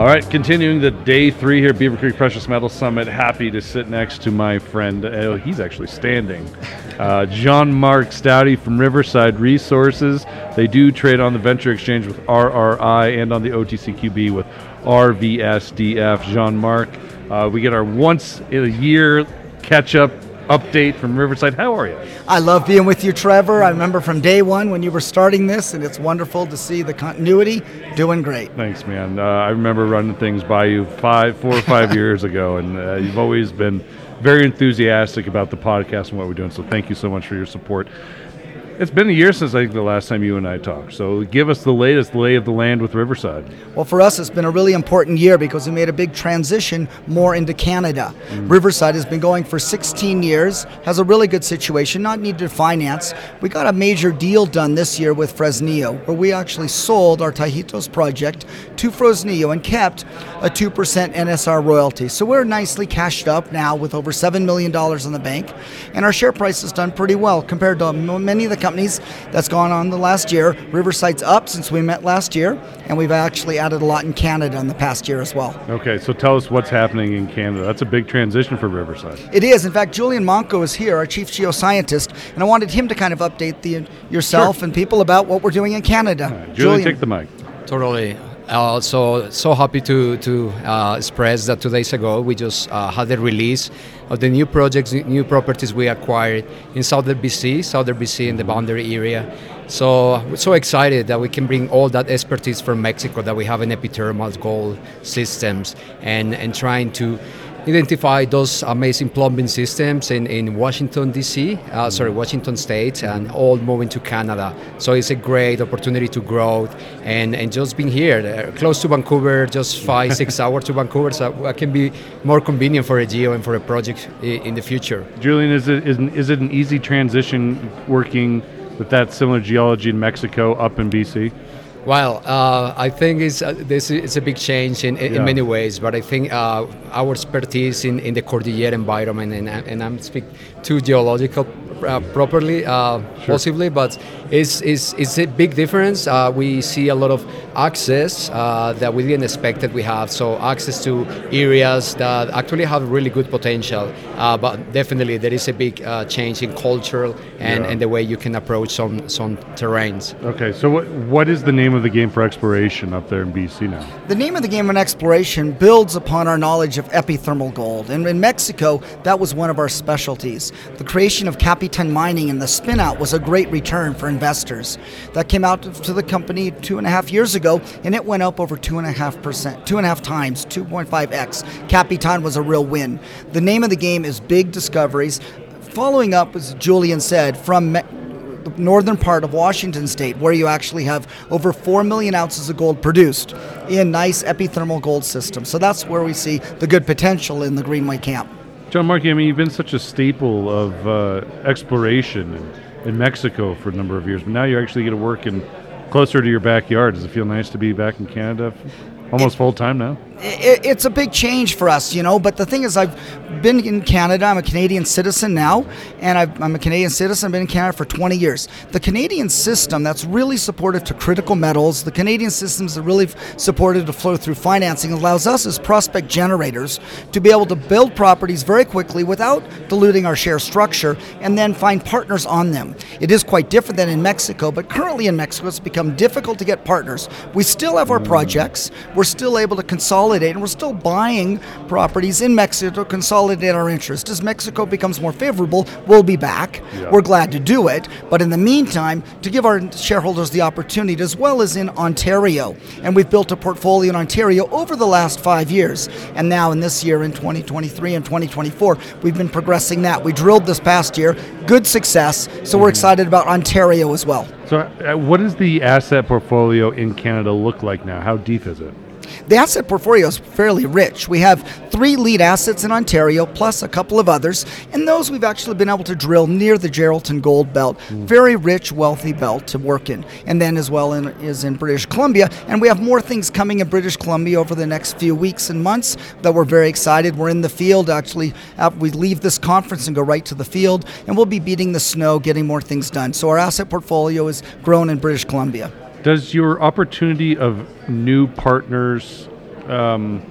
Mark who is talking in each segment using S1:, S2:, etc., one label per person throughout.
S1: All right, continuing the day three here, Beaver Creek Precious Metals Summit. Happy to sit next to my friend. Oh, he's actually standing. Uh, John Mark Staude from Riverside Resources. They do trade on the Venture Exchange with RRI and on the OTCQB with RVSDF. Jean Mark, uh, we get our once a year catch up update from Riverside. How are you?
S2: I love being with you, Trevor. I remember from day one when you were starting this, and it's wonderful to see the continuity. Doing great.
S1: Thanks, man. Uh, I remember running things by you five, four or five years ago, and uh, you've always been very enthusiastic about the podcast and what we're doing. So thank you so much for your support. It's been a year since I think the last time you and I talked. So give us the latest lay of the land with Riverside.
S2: Well, for us, it's been a really important year because we made a big transition more into Canada. Mm. Riverside has been going for 16 years, has a really good situation, not needed to finance. We got a major deal done this year with Fresnillo, where we actually sold our Tajitos project to Fresnillo and kept a 2% NSR royalty. So we're nicely cashed up now with over $7 million in the bank, and our share price has done pretty well compared to many of the companies companies that's gone on the last year. Riverside's up since we met last year, and we've actually added a lot in Canada in the past year as well.
S1: Okay, so tell us what's happening in Canada. That's a big transition for Riverside.
S2: It is. In fact, Julian Manco is here, our chief geoscientist, and I wanted him to kind of update the yourself sure. and people about what we're doing in Canada.
S1: Right, Julian, Julian, take the mic.
S3: Totally. Uh, so so happy to to uh, express that two days ago we just uh, had the release of the new projects, new properties we acquired in southern BC, southern BC in the boundary area. So we're so excited that we can bring all that expertise from Mexico that we have in epithermal gold systems and and trying to identify those amazing plumbing systems in, in Washington, D.C., uh, sorry, Washington State, and all moving to Canada. So it's a great opportunity to grow and, and just being here, uh, close to Vancouver, just five, six hours to Vancouver, so it can be more convenient for a geo and for a project in the future.
S1: Julian, is it, is, is it an easy transition working with that similar geology in Mexico up in BC?
S3: Well, uh, I think it's, uh, this is a big change in, in, yeah. many ways, but I think uh, our expertise in, in the Cordillera environment, and, and I'm speaking to geological uh, properly, uh, sure. possibly, but it's, it's, it's a big difference. Uh, we see a lot of access uh, that we didn't expect that we have. So access to areas that actually have really good potential, uh, but definitely there is a big uh, change in culture and, yeah. and the way you can approach some some terrains.
S1: Okay, so what what is the name of the game for exploration up there in BC now?
S2: The name of the game in exploration builds upon our knowledge of epithermal gold, and in Mexico that was one of our specialties. The creation of Capitan Mining and the spinout was a great return for investors. That came out to the company two and a half years ago, and it went up over two and a half percent, two and a half times, 2.5x. Capitan was a real win. The name of the game is Big Discoveries. Following up, as Julian said, from Me- the northern part of Washington state, where you actually have over 4 million ounces of gold produced in nice epithermal gold systems. So that's where we see the good potential in the Greenwood camp.
S1: John Markey, I mean, you've been such a staple of uh, exploration in, Mexico for a number of years, but now you're actually going to work in closer to your backyard. Does it feel nice to be back in Canada almost full time now?
S2: It, it's a big change for us, you know. But the thing is, I've been in Canada. I'm a Canadian citizen now, and i am a Canadian citizen. I've been in Canada for 20 years. The Canadian system that's really supportive to critical metals, the Canadian systems that really supportive to flow through financing, allows us as prospect generators to be able to build properties very quickly without diluting our share structure, and then find partners on them. It is quite different than in Mexico, but currently in Mexico, it's become difficult to get partners. We still have our projects. We're still able to consolidate consolidate, and we're still buying properties in Mexico to consolidate our interest. As Mexico becomes more favorable, we'll be back. Yeah. We're glad to do it, but in the meantime, to give our shareholders the opportunity, as well as in Ontario, and we've built a portfolio in Ontario over the last five years, and now in this year, in 2023 and 2024, we've been progressing that. We drilled this past year, good success, so we're excited about Ontario as well.
S1: So, uh, what does the asset portfolio in Canada look like now? How deep is it?
S2: The asset portfolio is fairly rich. We have three lead assets in Ontario, plus a couple of others, and those we've actually been able to drill near the Geraldton Gold Belt. Mm. Very rich, wealthy belt to work in. And then as well in, is in British Columbia, and we have more things coming in British Columbia over the next few weeks and months that we're very excited. We're in the field actually. We leave this conference and go right to the field, and we'll be beating the snow, getting more things done. So our asset portfolio is grown in British Columbia.
S1: Does your opportunity of new partners Um,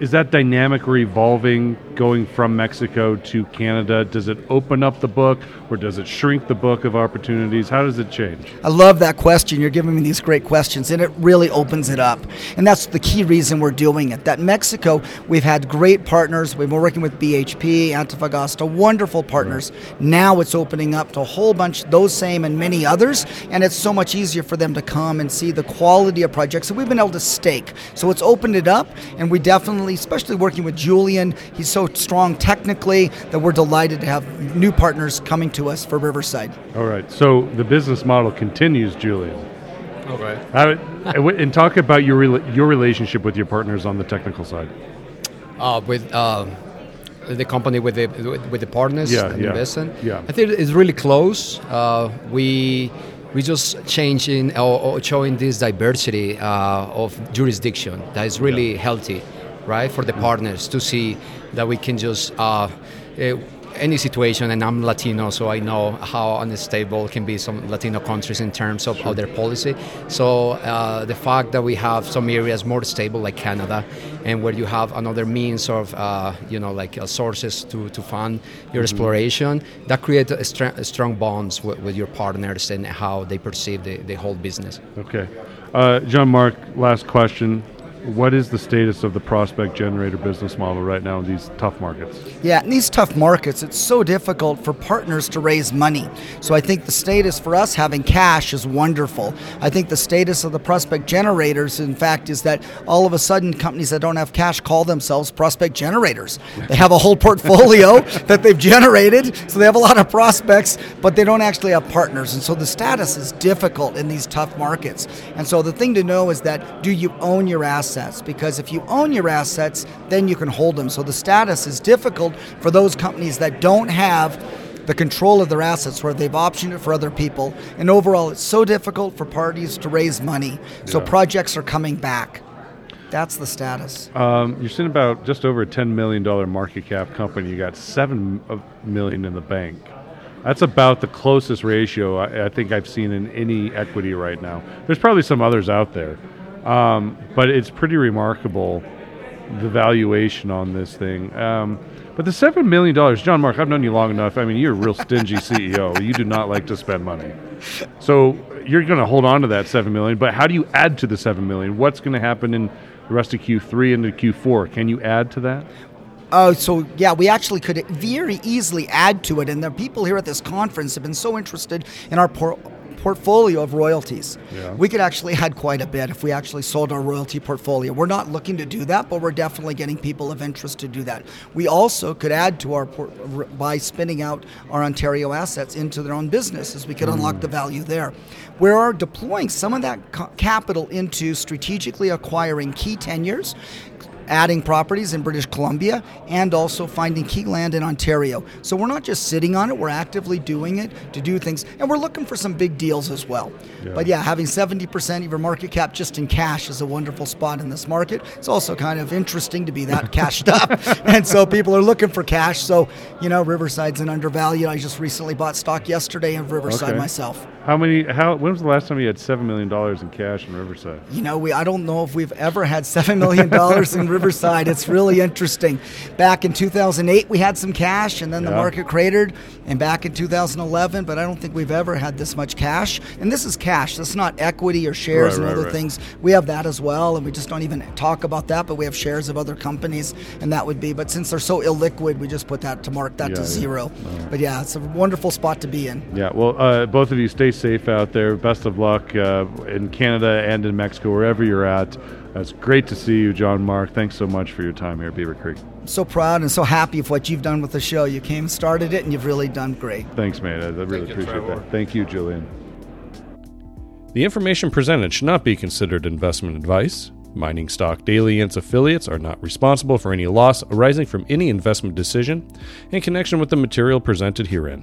S1: is that dynamic or evolving going from Mexico to Canada? Does it open up the book or does it shrink the book of opportunities? How does it change?
S2: I love that question. You're giving me these great questions, and it really opens it up. And that's the key reason we're doing it. That Mexico, we've had great partners. We've been working with BHP, Antofagasta, wonderful partners. Right. Now it's opening up to a whole bunch, those same and many others, and it's so much easier for them to come and see the quality of projects that we've been able to stake. So it's opened it up, and we definitely definitely, especially working with Julian, he's so strong technically that we're delighted to have new partners coming to us for Riverside.
S1: All right. So the business model continues, Julian.
S3: Okay.
S1: and talk about your your relationship with your partners on the technical side.
S3: Uh, with uh, the company with the with the partners
S1: yeah, yeah,
S3: investing.
S1: Yeah.
S3: I think it's really close. Uh, we we just changing or, or showing this diversity uh, of jurisdiction that is really yeah. healthy right, for the partners to see that we can just. Uh, uh, any situation, and I'm Latino, so I know how unstable can be some Latino countries in terms of, sure. of their policy. So uh, the fact that we have some areas more stable, like Canada, and where you have another means of, uh, you know, like uh, sources to, to fund your mm-hmm. exploration, that creates str- strong bonds with, with, your partners and how they perceive the, the whole business.
S1: Okay. Uh, John Mark, last question what is the status of the prospect generator business model right now in these tough markets?
S2: Yeah, in these tough markets, it's so difficult for partners to raise money. So I think the status for us having cash is wonderful. I think the status of the prospect generators, in fact, is that all of a sudden companies that don't have cash call themselves prospect generators. They have a whole portfolio that they've generated, so they have a lot of prospects, but they don't actually have partners. And so the status is difficult in these tough markets. And so the thing to know is that do you own your assets? Assets because if you own your assets, then you can hold them. So the status is difficult for those companies that don't have the control of their assets where they've optioned it for other people. And overall, it's so difficult for parties to raise money. So yeah. projects are coming back. That's the status.
S1: Um, you're sitting about just over a $10 million market cap company. You got $7 million in the bank. That's about the closest ratio I, I think I've seen in any equity right now. There's probably some others out there. Um, but it's pretty remarkable the valuation on this thing. Um, but the seven million dollars, John Mark, I've known you long enough. I mean, you're a real stingy CEO. You do not like to spend money. So you're going to hold on to that seven million. But how do you add to the seven million? What's going to happen in the rest of Q3 into Q4? Can you add to that?
S2: Oh, so yeah, we actually could very easily add to it. And the people here at this conference have been so interested in our por- portfolio of royalties. Yeah. We could actually add quite a bit if we actually sold our royalty portfolio. We're not looking to do that, but we're definitely getting people of interest to do that. We also could add to our port- by spinning out our Ontario assets into their own businesses. We could mm. unlock the value there. We are deploying some of that capital into strategically acquiring key tenures adding properties in British Columbia and also finding key land in Ontario. So we're not just sitting on it, we're actively doing it to do things. And we're looking for some big deals as well. Yeah. But yeah, having 70% of your market cap just in cash is a wonderful spot in this market. It's also kind of interesting to be that cashed up. and so people are looking for cash. So, you know, Riverside's an undervalued. I just recently bought stock yesterday in Riverside okay. myself.
S1: How many? How? When was the last time you had seven million dollars in cash in Riverside?
S2: You know, we. I don't know if we've ever had seven million dollars in Riverside. It's really interesting. Back in 2008, we had some cash, and then yeah. the market cratered. And back in 2011, but I don't think we've ever had this much cash. And this is cash. This is not equity or shares right, and right, other right. things. We have that as well, and we just don't even talk about that. But we have shares of other companies, and that would be. But since they're so illiquid, we just put that to mark that yeah, to yeah. zero. But yeah, it's a wonderful spot to be in.
S1: Yeah. Well, uh, both of you stay safe out there. Best of luck uh, in Canada and in Mexico, wherever you're at. It's great to see you, John Mark. Thanks so much for your time here at Beaver Creek.
S2: I'm so proud and so happy of what you've done with the show. You came, started it, and you've really done great.
S1: Thanks, man. I, really Thank appreciate that. Thank you, Julian. The information presented should not be considered investment advice. Mining Stock Daily and its affiliates are not responsible for any loss arising from any investment decision in connection with the material presented herein.